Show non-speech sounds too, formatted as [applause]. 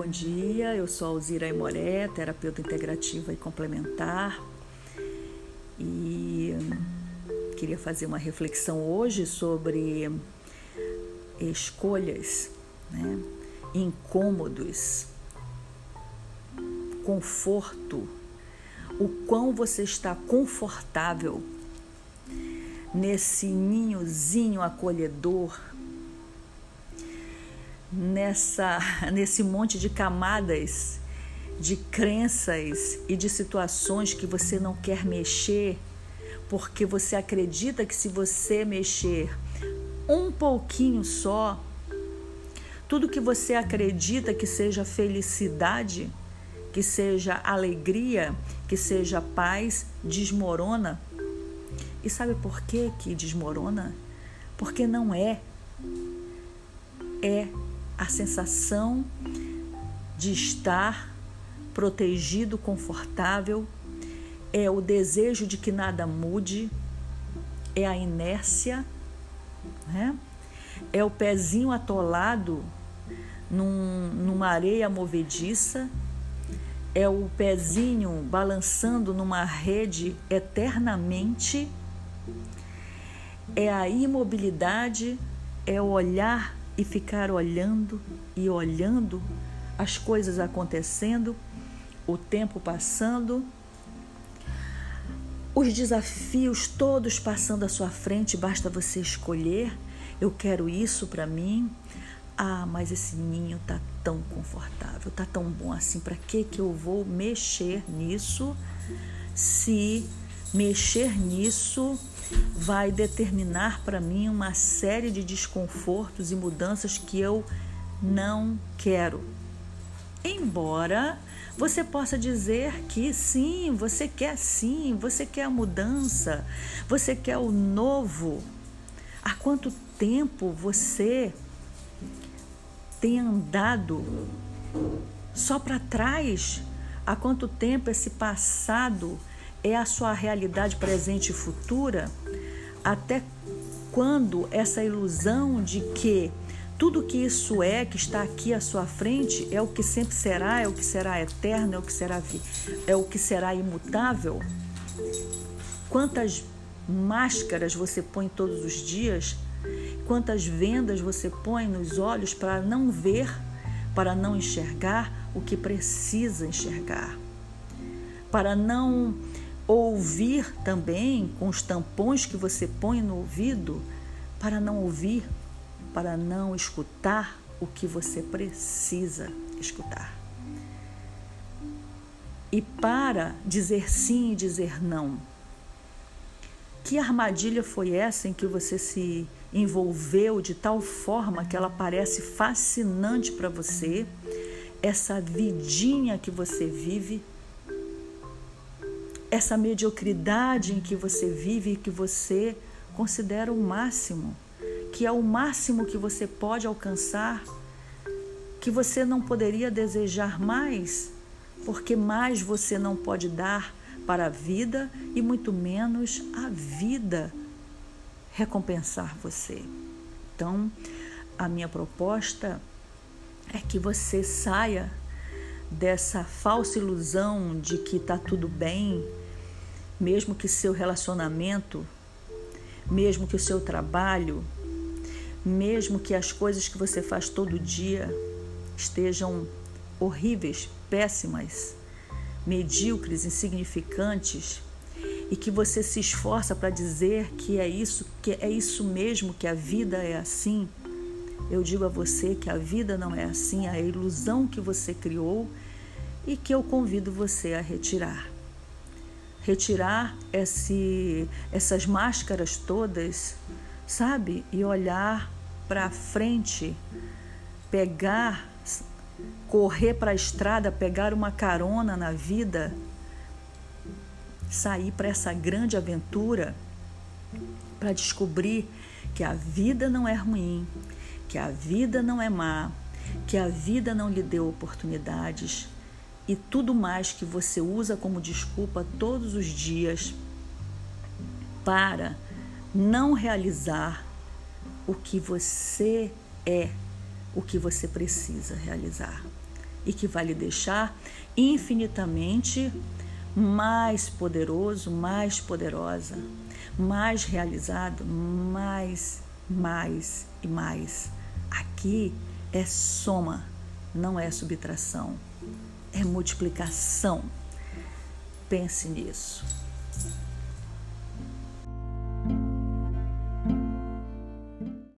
Bom dia, eu sou Alzira Imoré, terapeuta integrativa e complementar. E queria fazer uma reflexão hoje sobre escolhas, né? incômodos, conforto, o quão você está confortável nesse ninhozinho acolhedor nessa [laughs] nesse monte de camadas de crenças e de situações que você não quer mexer, porque você acredita que se você mexer um pouquinho só, tudo que você acredita que seja felicidade, que seja alegria, que seja paz, desmorona. E sabe por que que desmorona? Porque não é. É a sensação de estar protegido, confortável, é o desejo de que nada mude, é a inércia, né? é o pezinho atolado num, numa areia movediça, é o pezinho balançando numa rede eternamente, é a imobilidade, é o olhar e ficar olhando e olhando as coisas acontecendo, o tempo passando, os desafios todos passando à sua frente, basta você escolher. Eu quero isso para mim. Ah, mas esse ninho tá tão confortável, tá tão bom assim. Para que que eu vou mexer nisso? Se mexer nisso vai determinar para mim uma série de desconfortos e mudanças que eu não quero. Embora você possa dizer que sim, você quer sim, você quer a mudança, você quer o novo. Há quanto tempo você tem andado só para trás? Há quanto tempo esse passado é a sua realidade presente e futura? Até quando essa ilusão de que tudo que isso é, que está aqui à sua frente, é o que sempre será, é o que será eterno, é o que será, é o que será imutável? Quantas máscaras você põe todos os dias? Quantas vendas você põe nos olhos para não ver, para não enxergar o que precisa enxergar? Para não Ouvir também com os tampões que você põe no ouvido para não ouvir, para não escutar o que você precisa escutar. E para dizer sim e dizer não. Que armadilha foi essa em que você se envolveu de tal forma que ela parece fascinante para você? Essa vidinha que você vive essa mediocridade em que você vive e que você considera o máximo, que é o máximo que você pode alcançar, que você não poderia desejar mais, porque mais você não pode dar para a vida e muito menos a vida recompensar você. Então, a minha proposta é que você saia dessa falsa ilusão de que está tudo bem, mesmo que seu relacionamento, mesmo que o seu trabalho, mesmo que as coisas que você faz todo dia estejam horríveis, péssimas, medíocres, insignificantes, e que você se esforça para dizer que é isso, que é isso mesmo, que a vida é assim, eu digo a você que a vida não é assim, é a ilusão que você criou e que eu convido você a retirar. Retirar esse, essas máscaras todas, sabe? E olhar para frente, pegar, correr para a estrada, pegar uma carona na vida, sair para essa grande aventura para descobrir que a vida não é ruim, que a vida não é má, que a vida não lhe deu oportunidades e tudo mais que você usa como desculpa todos os dias para não realizar o que você é, o que você precisa realizar. e que vai lhe deixar infinitamente mais poderoso, mais poderosa, mais realizado, mais, mais e mais. Aqui é soma, não é subtração, é multiplicação. Pense nisso.